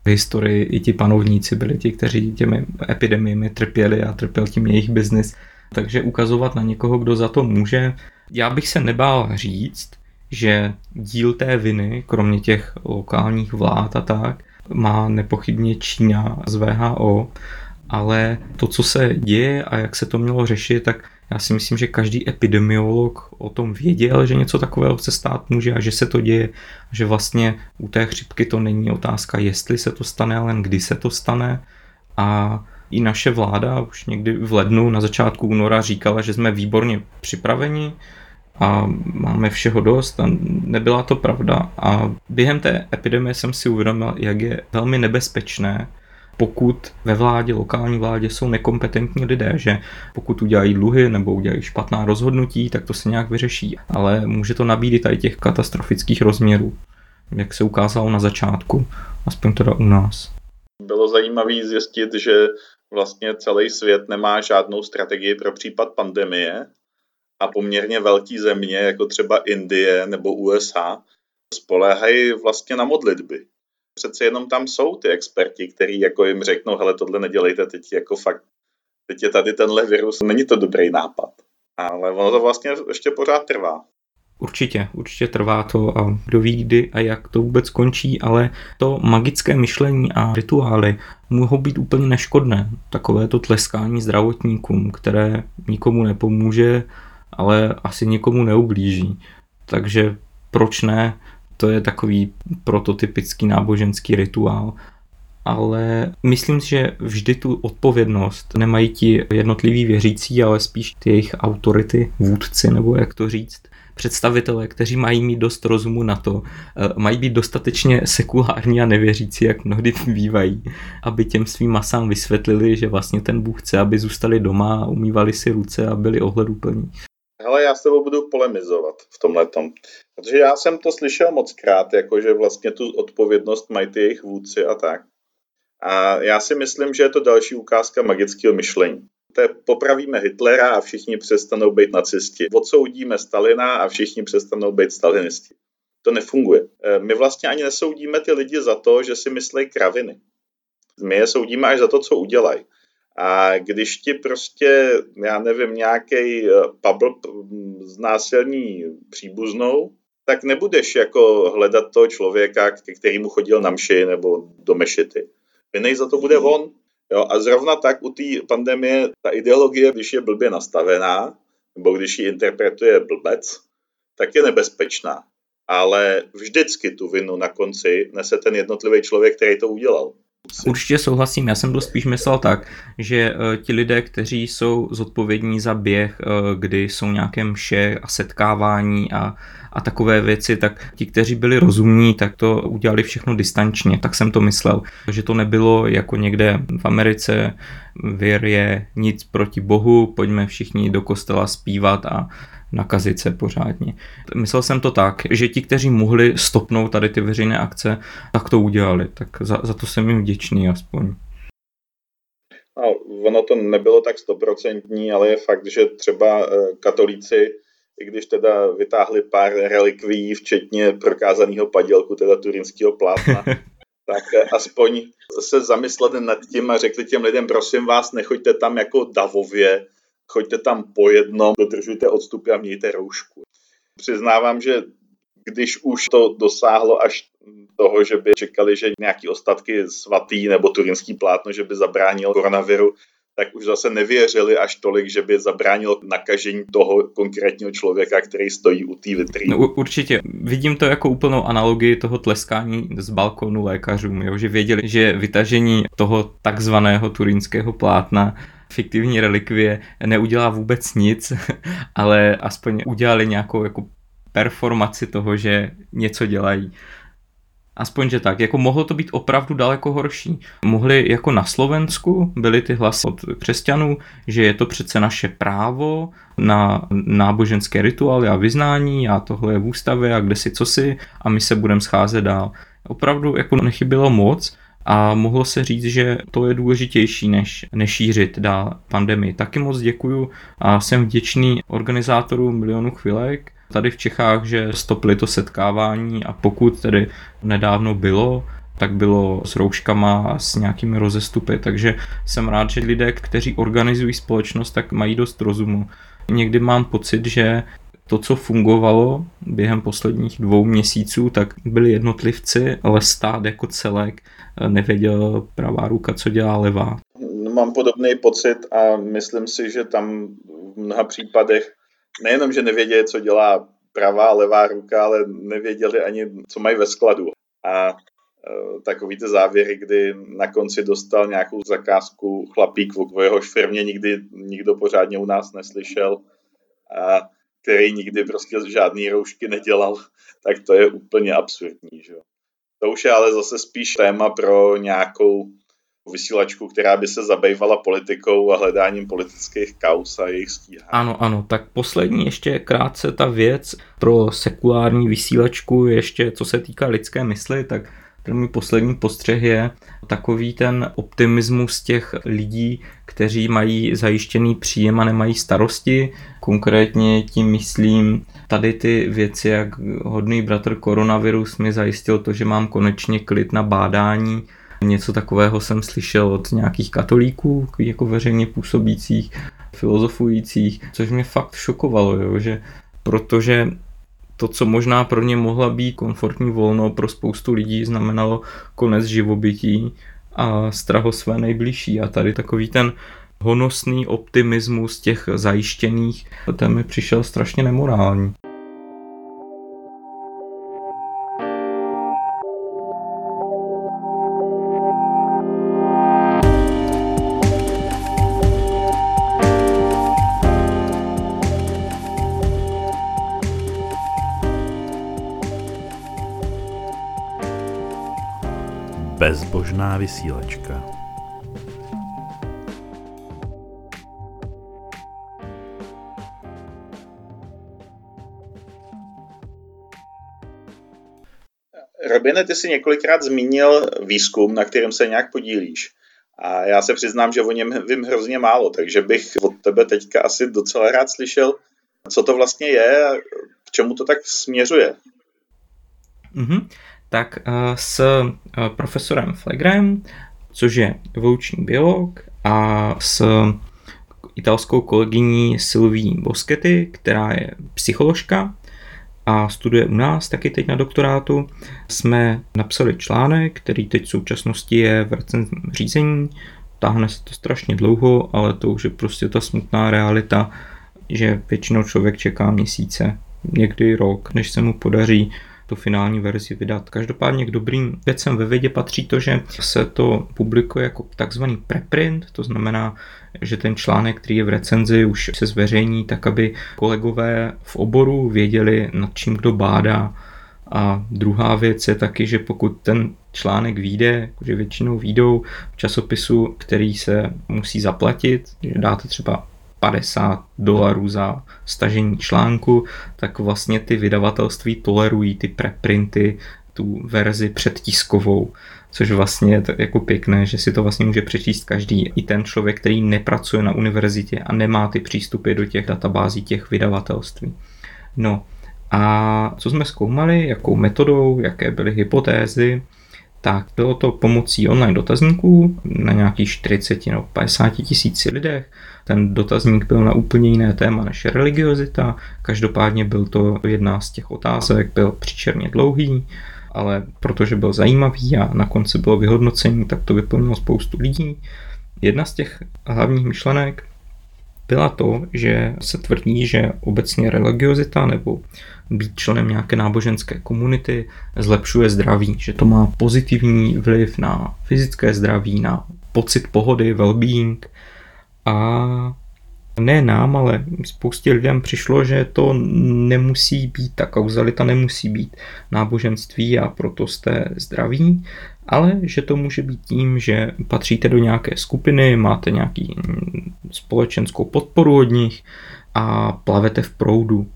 v historii i ti panovníci byli ti, kteří těmi epidemiemi trpěli a trpěl tím jejich biznis. Takže ukazovat na někoho, kdo za to může, já bych se nebál říct, že díl té viny, kromě těch lokálních vlád a tak, má nepochybně Čína z VHO, ale to, co se děje a jak se to mělo řešit, tak já si myslím, že každý epidemiolog o tom věděl, že něco takového se stát může a že se to děje. Že vlastně u té chřipky to není otázka, jestli se to stane, ale kdy se to stane. A i naše vláda už někdy v lednu, na začátku února říkala, že jsme výborně připraveni a máme všeho dost a nebyla to pravda. A během té epidemie jsem si uvědomil, jak je velmi nebezpečné pokud ve vládě, lokální vládě jsou nekompetentní lidé, že pokud udělají dluhy nebo udělají špatná rozhodnutí, tak to se nějak vyřeší. Ale může to nabídit tady těch katastrofických rozměrů, jak se ukázalo na začátku, aspoň teda u nás. Bylo zajímavé zjistit, že vlastně celý svět nemá žádnou strategii pro případ pandemie a poměrně velký země, jako třeba Indie nebo USA, spoléhají vlastně na modlitby přece jenom tam jsou ty experti, kteří jako jim řeknou, hele, tohle nedělejte, teď jako fakt, teď je tady tenhle virus, není to dobrý nápad. Ale ono to vlastně ještě pořád trvá. Určitě, určitě trvá to a kdo ví kdy a jak to vůbec končí, ale to magické myšlení a rituály mohou být úplně neškodné. Takové to tleskání zdravotníkům, které nikomu nepomůže, ale asi nikomu neublíží. Takže proč ne to je takový prototypický náboženský rituál. Ale myslím si, že vždy tu odpovědnost nemají ti jednotliví věřící, ale spíš ty jejich autority, vůdci, nebo jak to říct představitelé, kteří mají mít dost rozumu na to, eh, mají být dostatečně sekulární a nevěřící, jak mnohdy bývají, aby těm svým masám vysvětlili, že vlastně ten Bůh chce, aby zůstali doma, umývali si ruce a byli ohleduplní. Hele, já s tebou budu polemizovat v tomhle tom. Protože já jsem to slyšel moc krát, jako že vlastně tu odpovědnost mají ty jejich vůdci a tak. A já si myslím, že je to další ukázka magického myšlení. To je, popravíme Hitlera a všichni přestanou být nacisti. Odsoudíme Stalina a všichni přestanou být stalinisti. To nefunguje. E, my vlastně ani nesoudíme ty lidi za to, že si myslí kraviny. My je soudíme až za to, co udělají. A když ti prostě, já nevím, nějaký e, pabl znásilní příbuznou, tak nebudeš jako hledat toho člověka, ke kterému chodil na mši nebo do mešity. Vinej za to bude on. Jo, a zrovna tak u té pandemie ta ideologie, když je blbě nastavená, nebo když ji interpretuje blbec, tak je nebezpečná. Ale vždycky tu vinu na konci nese ten jednotlivý člověk, který to udělal. Určitě souhlasím, já jsem to spíš myslel tak, že uh, ti lidé, kteří jsou zodpovědní za běh, uh, kdy jsou nějaké mše a setkávání a, a takové věci, tak ti, kteří byli rozumní, tak to udělali všechno distančně, tak jsem to myslel, že to nebylo jako někde v Americe, věr je nic proti Bohu, pojďme všichni do kostela zpívat a nakazit se pořádně. Myslel jsem to tak, že ti, kteří mohli stopnout tady ty veřejné akce, tak to udělali. Tak za, za to jsem jim vděčný aspoň. No, ono to nebylo tak stoprocentní, ale je fakt, že třeba eh, katolíci, i když teda vytáhli pár relikví, včetně prokázaného padělku, teda turinského plátna, tak eh, aspoň se zamysleli nad tím a řekli těm lidem, prosím vás, nechoďte tam jako davově, choďte tam po jednom, dodržujte odstupy a mějte roušku. Přiznávám, že když už to dosáhlo až toho, že by čekali, že nějaký ostatky svatý nebo turinský plátno, že by zabránil koronaviru, tak už zase nevěřili až tolik, že by zabránil nakažení toho konkrétního člověka, který stojí u té vitríny. No, určitě. Vidím to jako úplnou analogii toho tleskání z balkonu lékařům, jo? že věděli, že vytažení toho takzvaného turínského plátna fiktivní relikvie neudělá vůbec nic, ale aspoň udělali nějakou jako performaci toho, že něco dělají. Aspoň, že tak, jako mohlo to být opravdu daleko horší. Mohli jako na Slovensku byly ty hlasy od křesťanů, že je to přece naše právo na náboženské rituály a vyznání a tohle je v ústavě a kde si co si a my se budeme scházet dál. Opravdu jako nechybilo moc a mohlo se říct, že to je důležitější, než nešířit dál pandemii. Taky moc děkuju a jsem vděčný organizátorům Milionu chvilek tady v Čechách, že stopli to setkávání a pokud tedy nedávno bylo, tak bylo s rouškama a s nějakými rozestupy, takže jsem rád, že lidé, kteří organizují společnost, tak mají dost rozumu. Někdy mám pocit, že to, co fungovalo během posledních dvou měsíců, tak byli jednotlivci, ale stát jako celek nevěděl pravá ruka, co dělá levá. Mám podobný pocit a myslím si, že tam v mnoha případech nejenom, že nevěděli, co dělá pravá a levá ruka, ale nevěděli ani, co mají ve skladu. A e, takový ty závěry, kdy na konci dostal nějakou zakázku chlapík, o jehož firmě nikdy nikdo pořádně u nás neslyšel a který nikdy prostě žádný roušky nedělal, tak to je úplně absurdní. Že? To už je ale zase spíš téma pro nějakou vysílačku, která by se zabývala politikou a hledáním politických kaus a jejich stíhání. Ano, ano, tak poslední ještě krátce ta věc pro sekulární vysílačku, ještě co se týká lidské mysli, tak ten můj poslední postřeh je takový ten optimismus těch lidí, kteří mají zajištěný příjem a nemají starosti. Konkrétně tím myslím tady ty věci, jak hodný bratr koronavirus mi zajistil to, že mám konečně klid na bádání. Něco takového jsem slyšel od nějakých katolíků, jako veřejně působících, filozofujících, což mě fakt šokovalo, jo, že protože to, co možná pro ně mohla být komfortní volno, pro spoustu lidí znamenalo konec živobytí a strach o své nejbližší. A tady takový ten honosný optimismus těch zajištěných, ten mi přišel strašně nemorální. Bezbožná vysílačka. Robine, ty jsi několikrát zmínil výzkum, na kterém se nějak podílíš. A já se přiznám, že o něm vím hrozně málo, takže bych od tebe teďka asi docela rád slyšel, co to vlastně je a k čemu to tak směřuje. Mm-hmm. Tak uh, s uh, profesorem Flegrem, což je evoluční biolog, a s italskou kolegyní Sylví Boschetti, která je psycholožka, a studuje u nás taky teď na doktorátu, jsme napsali článek, který teď v současnosti je v recenzním řízení. Táhne se to strašně dlouho, ale to už je prostě ta smutná realita, že většinou člověk čeká měsíce, někdy rok, než se mu podaří tu finální verzi vydat. Každopádně k dobrým věcem ve vědě patří to, že se to publikuje jako takzvaný preprint, to znamená, že ten článek, který je v recenzi, už se zveřejní tak, aby kolegové v oboru věděli, nad čím kdo bádá. A druhá věc je taky, že pokud ten článek vyjde, že většinou výjdou v časopisu, který se musí zaplatit, že dáte třeba 50 dolarů za stažení článku, tak vlastně ty vydavatelství tolerují ty preprinty, tu verzi předtiskovou, což vlastně je jako pěkné, že si to vlastně může přečíst každý, i ten člověk, který nepracuje na univerzitě a nemá ty přístupy do těch databází těch vydavatelství. No a co jsme zkoumali, jakou metodou, jaké byly hypotézy, tak bylo to pomocí online dotazníků na nějakých 40 nebo 50 tisíci lidech. Ten dotazník byl na úplně jiné téma než religiozita, každopádně byl to jedna z těch otázek, byl příčerně dlouhý, ale protože byl zajímavý a na konci bylo vyhodnocení, tak to vyplnilo spoustu lidí. Jedna z těch hlavních myšlenek byla to, že se tvrdí, že obecně religiozita nebo být členem nějaké náboženské komunity zlepšuje zdraví, že to má pozitivní vliv na fyzické zdraví, na pocit pohody, well-being a ne nám, ale spoustě lidem přišlo, že to nemusí být, ta kauzalita nemusí být náboženství a proto jste zdraví, ale že to může být tím, že patříte do nějaké skupiny, máte nějaký společenskou podporu od nich a plavete v proudu.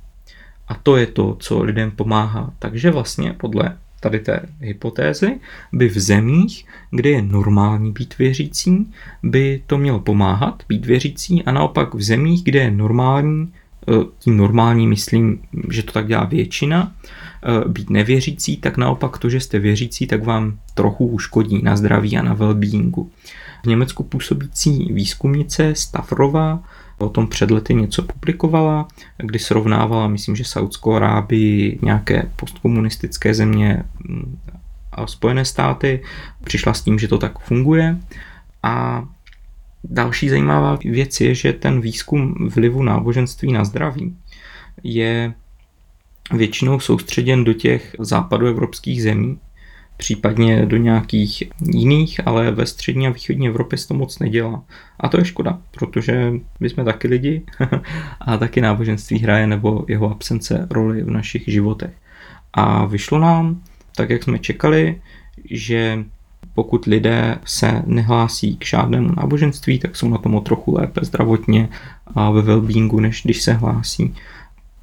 A to je to, co lidem pomáhá. Takže vlastně podle tady té hypotézy by v zemích, kde je normální být věřící, by to mělo pomáhat být věřící a naopak v zemích, kde je normální, eh, tím normální myslím, že to tak dělá většina, eh, být nevěřící, tak naopak to, že jste věřící, tak vám trochu uškodí na zdraví a na well-beingu. V Německu působící výzkumnice Stavrova o tom před lety něco publikovala, kdy srovnávala, myslím, že Saudskou Arábii, nějaké postkomunistické země mm, a Spojené státy. Přišla s tím, že to tak funguje. A další zajímavá věc je, že ten výzkum vlivu náboženství na zdraví je většinou soustředěn do těch západoevropských zemí, případně do nějakých jiných, ale ve střední a východní Evropě se to moc nedělá. A to je škoda, protože my jsme taky lidi a taky náboženství hraje nebo jeho absence roli v našich životech. A vyšlo nám, tak jak jsme čekali, že pokud lidé se nehlásí k žádnému náboženství, tak jsou na tom o trochu lépe zdravotně a ve wellbeingu, než když se hlásí.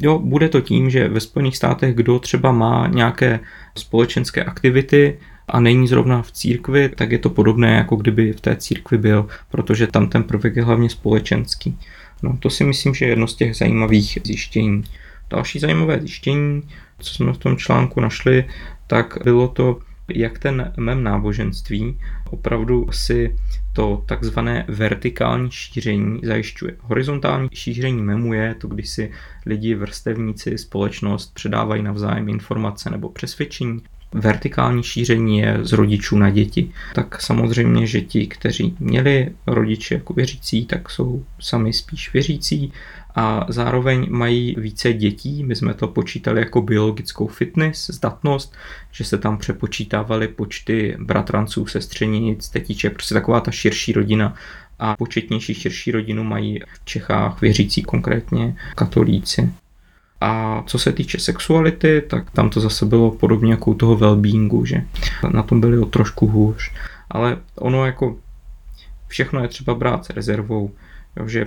Jo, bude to tím, že ve Spojených státech kdo třeba má nějaké společenské aktivity a není zrovna v církvi, tak je to podobné, jako kdyby v té církvi byl, protože tam ten prvek je hlavně společenský. No, to si myslím, že je jedno z těch zajímavých zjištění. Další zajímavé zjištění, co jsme v tom článku našli, tak bylo to, jak ten mem náboženství opravdu si to takzvané vertikální šíření zajišťuje. Horizontální šíření memu je to, když si lidi, vrstevníci, společnost předávají navzájem informace nebo přesvědčení. Vertikální šíření je z rodičů na děti. Tak samozřejmě, že ti, kteří měli rodiče jako věřící, tak jsou sami spíš věřící a zároveň mají více dětí. My jsme to počítali jako biologickou fitness, zdatnost, že se tam přepočítávaly počty bratranců, sestřenic, tetiček, prostě taková ta širší rodina a početnější širší rodinu mají v Čechách věřící konkrétně katolíci. A co se týče sexuality, tak tam to zase bylo podobně jako u toho wellbeingu, že na tom byli o trošku hůř. Ale ono jako všechno je třeba brát s rezervou, že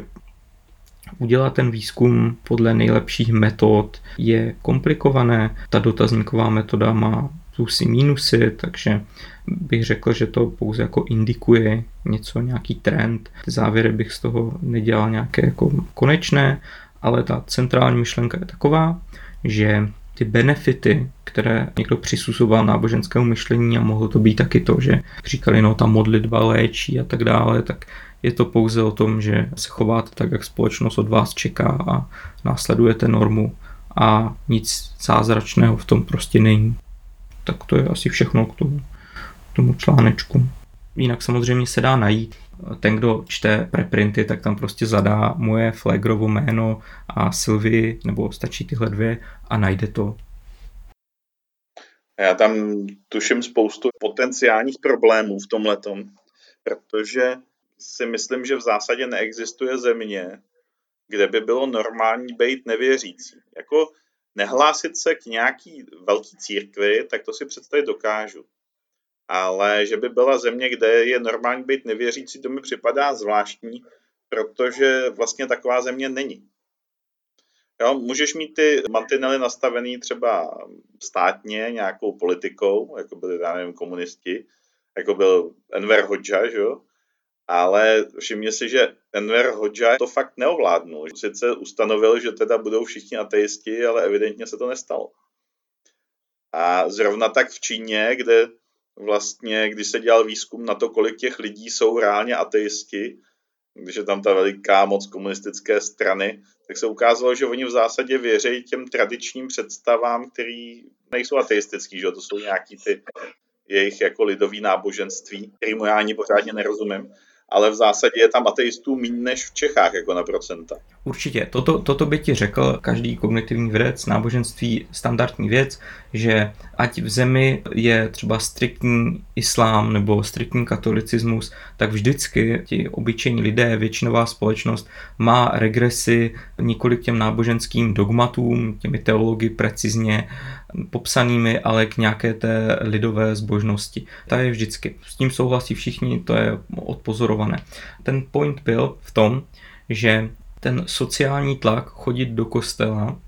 udělat ten výzkum podle nejlepších metod je komplikované. Ta dotazníková metoda má plusy, mínusy, takže bych řekl, že to pouze jako indikuje něco, nějaký trend. Závěry bych z toho nedělal nějaké jako konečné, ale ta centrální myšlenka je taková, že ty benefity, které někdo přisuzoval náboženskému myšlení a mohlo to být taky to, že říkali, no ta modlitba léčí a tak dále, tak je to pouze o tom, že se chováte tak, jak společnost od vás čeká a následujete normu a nic zázračného v tom prostě není. Tak to je asi všechno k tomu, k tomu článečku. Jinak samozřejmě se dá najít. Ten, kdo čte preprinty, tak tam prostě zadá moje Flagrovo jméno a Sylvie, nebo stačí tyhle dvě a najde to. Já tam tuším spoustu potenciálních problémů v tomhletom, protože si myslím, že v zásadě neexistuje země, kde by bylo normální být nevěřící. Jako nehlásit se k nějaký velký církvi, tak to si představit dokážu. Ale že by byla země, kde je normální být nevěřící, to mi připadá zvláštní, protože vlastně taková země není. Jo, můžeš mít ty mantinely nastavený třeba státně, nějakou politikou, jako byli, já nevím, komunisti, jako byl Enver Hoxha, že jo? ale všimně si, že Enver Hoxha to fakt neovládnul. Sice ustanovil, že teda budou všichni ateisti, ale evidentně se to nestalo. A zrovna tak v Číně, kde vlastně, když se dělal výzkum na to, kolik těch lidí jsou reálně ateisti, když je tam ta veliká moc komunistické strany, tak se ukázalo, že oni v zásadě věří těm tradičním představám, který nejsou ateistický, že to jsou nějaký ty jejich jako lidový náboženství, kterým já ani pořádně nerozumím ale v zásadě je tam ateistů méně než v Čechách jako na procenta. Určitě, toto, toto by ti řekl každý kognitivní vědec, náboženství, standardní věc, že ať v zemi je třeba striktní islám nebo striktní katolicismus, tak vždycky ti obyčejní lidé, většinová společnost má regresy několik těm náboženským dogmatům, těmi teology precizně popsanými, ale k nějaké té lidové zbožnosti. Ta je vždycky. S tím souhlasí všichni, to je odpozorované. Ten point byl v tom, že ten sociální tlak chodit do kostela,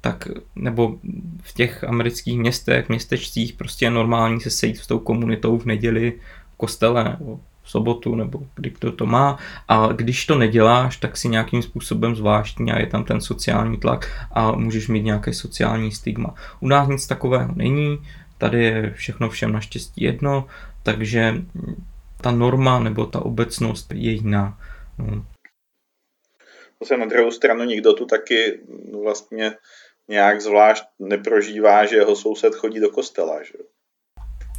tak, nebo v těch amerických městech, městečcích prostě je normální se sejít s tou komunitou v neděli v kostele v sobotu, nebo kdy kdo to má. A když to neděláš, tak si nějakým způsobem zvláštní a je tam ten sociální tlak a můžeš mít nějaké sociální stigma. U nás nic takového není, tady je všechno všem naštěstí jedno, takže ta norma nebo ta obecnost je jiná. No. Zase na druhou stranu nikdo tu taky vlastně nějak zvlášť neprožívá, že jeho soused chodí do kostela. Že?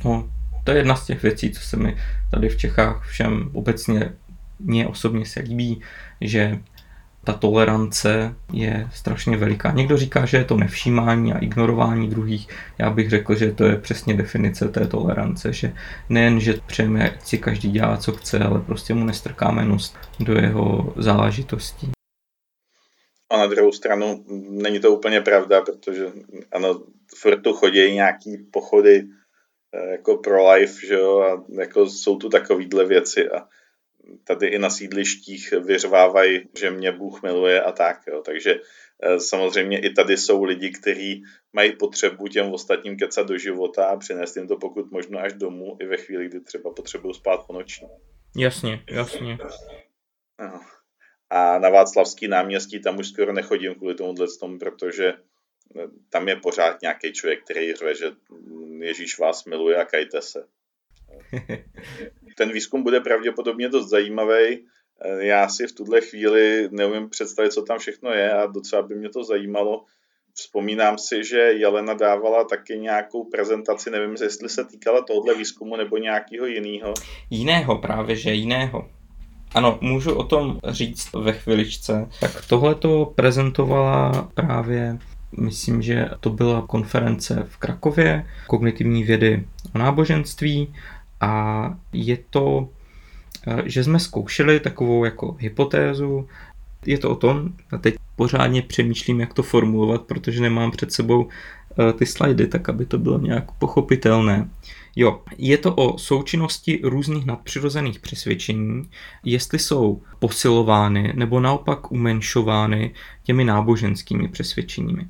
No, to je jedna z těch věcí, co se mi tady v Čechách všem obecně mě osobně se líbí, že ta tolerance je strašně veliká. Někdo říká, že je to nevšímání a ignorování druhých. Já bych řekl, že to je přesně definice té tolerance, že nejen, že přejeme, ať si každý dělá, co chce, ale prostě mu nestrkáme nos do jeho záležitostí. A na druhou stranu není to úplně pravda, protože ano, furt tu chodí nějaký pochody jako pro life, že jo, a jako jsou tu takovýhle věci a tady i na sídlištích vyřvávají, že mě Bůh miluje a tak, jo. takže eh, samozřejmě i tady jsou lidi, kteří mají potřebu těm ostatním kecat do života a přinést jim to pokud možno až domů i ve chvíli, kdy třeba potřebují spát po noční. Jasně, jasně. A na Václavský náměstí tam už skoro nechodím kvůli tomu tomu, protože eh, tam je pořád nějaký člověk, který řve, že Ježíš vás miluje a kajte se. Ten výzkum bude pravděpodobně dost zajímavý. Já si v tuhle chvíli neumím představit, co tam všechno je a docela by mě to zajímalo. Vzpomínám si, že Jelena dávala taky nějakou prezentaci, nevím, jestli se týkala tohohle výzkumu nebo nějakého jiného. Jiného právě, že jiného. Ano, můžu o tom říct ve chviličce. Tak tohle to prezentovala právě Myslím, že to byla konference v Krakově, kognitivní vědy o náboženství a je to, že jsme zkoušeli takovou jako hypotézu, je to o tom, a teď pořádně přemýšlím, jak to formulovat, protože nemám před sebou eh, ty slajdy, tak aby to bylo nějak pochopitelné. Jo, je to o součinnosti různých nadpřirozených přesvědčení, jestli jsou posilovány nebo naopak umenšovány těmi náboženskými přesvědčeními.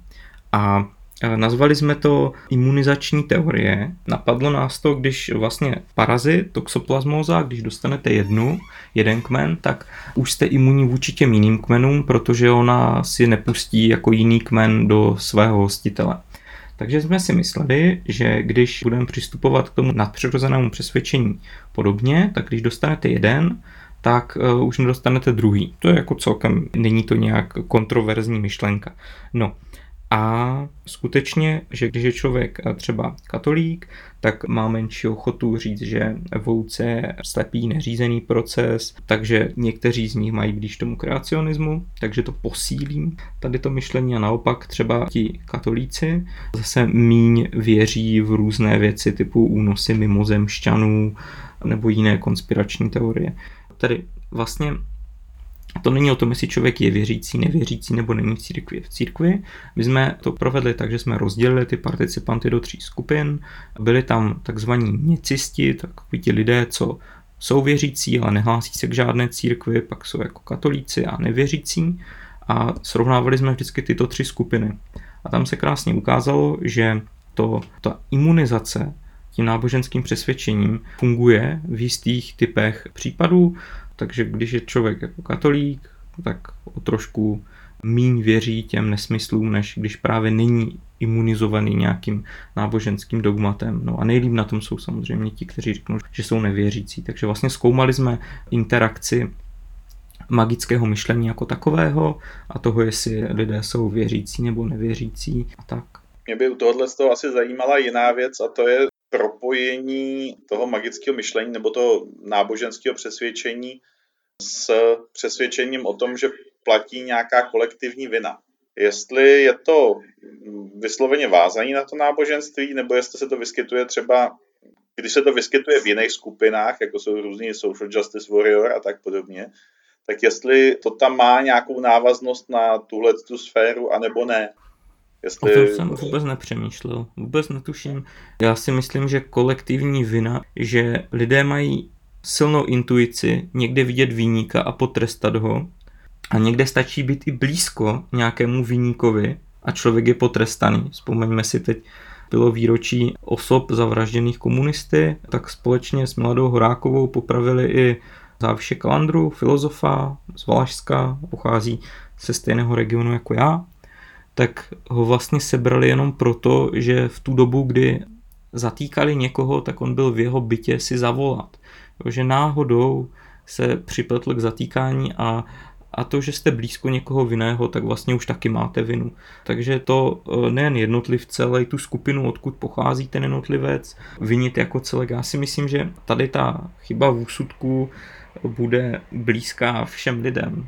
A e, Nazvali jsme to imunizační teorie. Napadlo nás to, když vlastně parazit, toxoplasmóza, když dostanete jednu, jeden kmen, tak už jste imunní vůči těm jiným kmenům, protože ona si nepustí jako jiný kmen do svého hostitele. Takže jsme si mysleli, že když budeme přistupovat k tomu nadpřirozenému přesvědčení podobně, tak když dostanete jeden, tak uh, už nedostanete druhý. To je jako celkem, není to nějak kontroverzní myšlenka. No, a skutečně, že když je člověk eh, třeba katolík, tak má menší ochotu říct, že evoluce je slepý, neřízený proces, takže někteří z nich mají blíž tomu kreacionismu, takže to posílí tady to myšlení a naopak třeba ti katolíci zase míň věří v různé věci typu únosy mimozemšťanů nebo jiné konspirační teorie. Tedy vlastně to není o tom, jestli člověk je věřící, nevěřící nebo není v církvi. V církvi my jsme to provedli tak, že jsme rozdělili ty participanty do tří skupin. Byli tam takzvaní něcisti, takoví ti lidé, co jsou věřící, ale nehlásí se k žádné církvi, pak jsou jako katolíci a nevěřící. A srovnávali jsme vždycky tyto tři skupiny. A tam se krásně ukázalo, že to, ta imunizace tím náboženským přesvědčením funguje v jistých typech případů, takže když je člověk jako katolík, tak o trošku míň věří těm nesmyslům, než když právě není imunizovaný nějakým náboženským dogmatem. No a nejlíp na tom jsou samozřejmě ti, kteří řeknou, že jsou nevěřící. Takže vlastně zkoumali jsme interakci magického myšlení jako takového a toho, jestli lidé jsou věřící nebo nevěřící a tak. Mě by u tohohle z toho asi zajímala jiná věc a to je propojení toho magického myšlení nebo toho náboženského přesvědčení s přesvědčením o tom, že platí nějaká kolektivní vina. Jestli je to vysloveně vázaní na to náboženství, nebo jestli se to vyskytuje třeba, když se to vyskytuje v jiných skupinách, jako jsou různý social justice warrior a tak podobně, tak jestli to tam má nějakou návaznost na tuhle tu sféru, anebo ne. Jestli... O tom jsem vůbec nepřemýšlel, vůbec netuším. Já si myslím, že kolektivní vina, že lidé mají silnou intuici někde vidět výníka a potrestat ho a někde stačí být i blízko nějakému výníkovi a člověk je potrestaný. Vzpomeňme si teď bylo výročí osob zavražděných komunisty, tak společně s Mladou Horákovou popravili i Záviše Kalandru, filozofa z Valašska, pochází ze stejného regionu jako já tak ho vlastně sebrali jenom proto, že v tu dobu, kdy zatýkali někoho, tak on byl v jeho bytě si zavolat. že náhodou se připletl k zatýkání a, a to, že jste blízko někoho vinného, tak vlastně už taky máte vinu. Takže to e, nejen jednotlivce, ale i tu skupinu, odkud pochází ten jednotlivec, vinit jako celek. Já si myslím, že tady ta chyba v úsudku bude blízká všem lidem.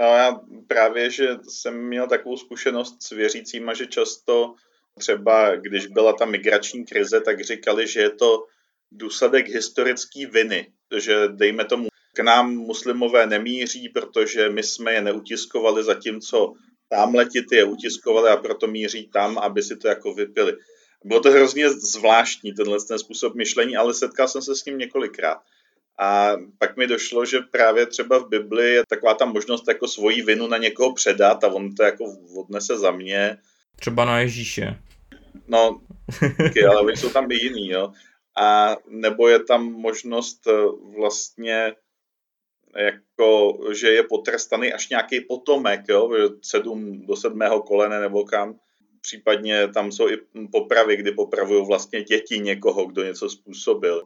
Jo, já právě, že jsem měl takovou zkušenost s věřícíma, že často třeba, když byla ta migrační krize, tak říkali, že je to důsledek historické viny, že dejme tomu, k nám muslimové nemíří, protože my jsme je neutiskovali, zatímco tamhle ti ty je utiskovali a proto míří tam, aby si to jako vypili. Bylo to hrozně zvláštní, tenhle ten způsob myšlení, ale setkal jsem se s ním několikrát. A pak mi došlo, že právě třeba v Bibli je taková ta možnost jako svoji vinu na někoho předat a on to jako odnese za mě. Třeba na Ježíše. No, okay, ale oni jsou tam i jiný, jo. A nebo je tam možnost eh, vlastně jako, že je potrestaný až nějaký potomek, jo, sedm do sedmého kolene nebo kam. Případně tam jsou i popravy, kdy popravují vlastně děti někoho, kdo něco způsobil.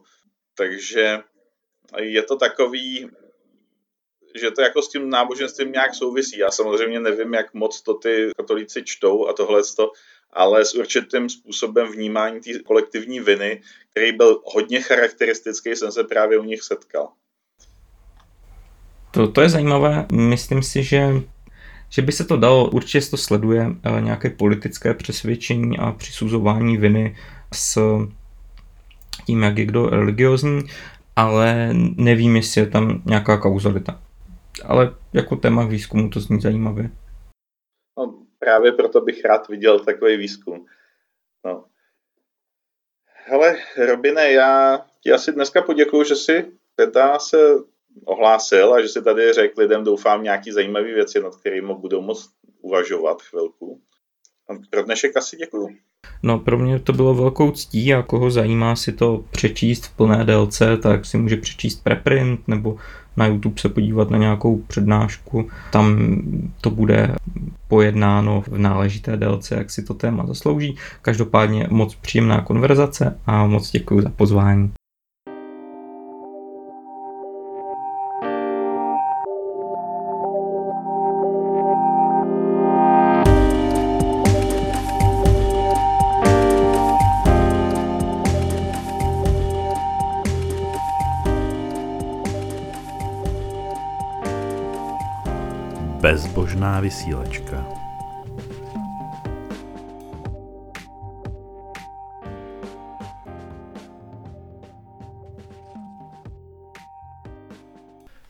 Takže je to takový, že to jako s tím náboženstvím nějak souvisí. Já samozřejmě nevím, jak moc to ty katolíci čtou a tohle ale s určitým způsobem vnímání té kolektivní viny, který byl hodně charakteristický, jsem se právě u nich setkal. To, to je zajímavé. Myslím si, že, že by se to dalo, určitě to sleduje eh, nějaké politické přesvědčení a přisuzování viny s tím, jak je kdo religiozní ale nevím, jestli je tam nějaká kauzalita. ale jako téma výzkumu to zní zajímavě. No, právě proto bych rád viděl takový výzkum. No. Hele, Robine, já ti asi dneska poděkuju, že jsi teda se ohlásil a že si tady řekl lidem, doufám, nějaký zajímavé věci, nad kterými budou moct uvažovat chvilku. Pro dnešek asi děkuju. No pro mě to bylo velkou ctí a koho zajímá si to přečíst v plné délce, tak si může přečíst preprint nebo na YouTube se podívat na nějakou přednášku. Tam to bude pojednáno v náležité délce, jak si to téma zaslouží. Každopádně moc příjemná konverzace a moc děkuji za pozvání. Bezbožná vysílačka.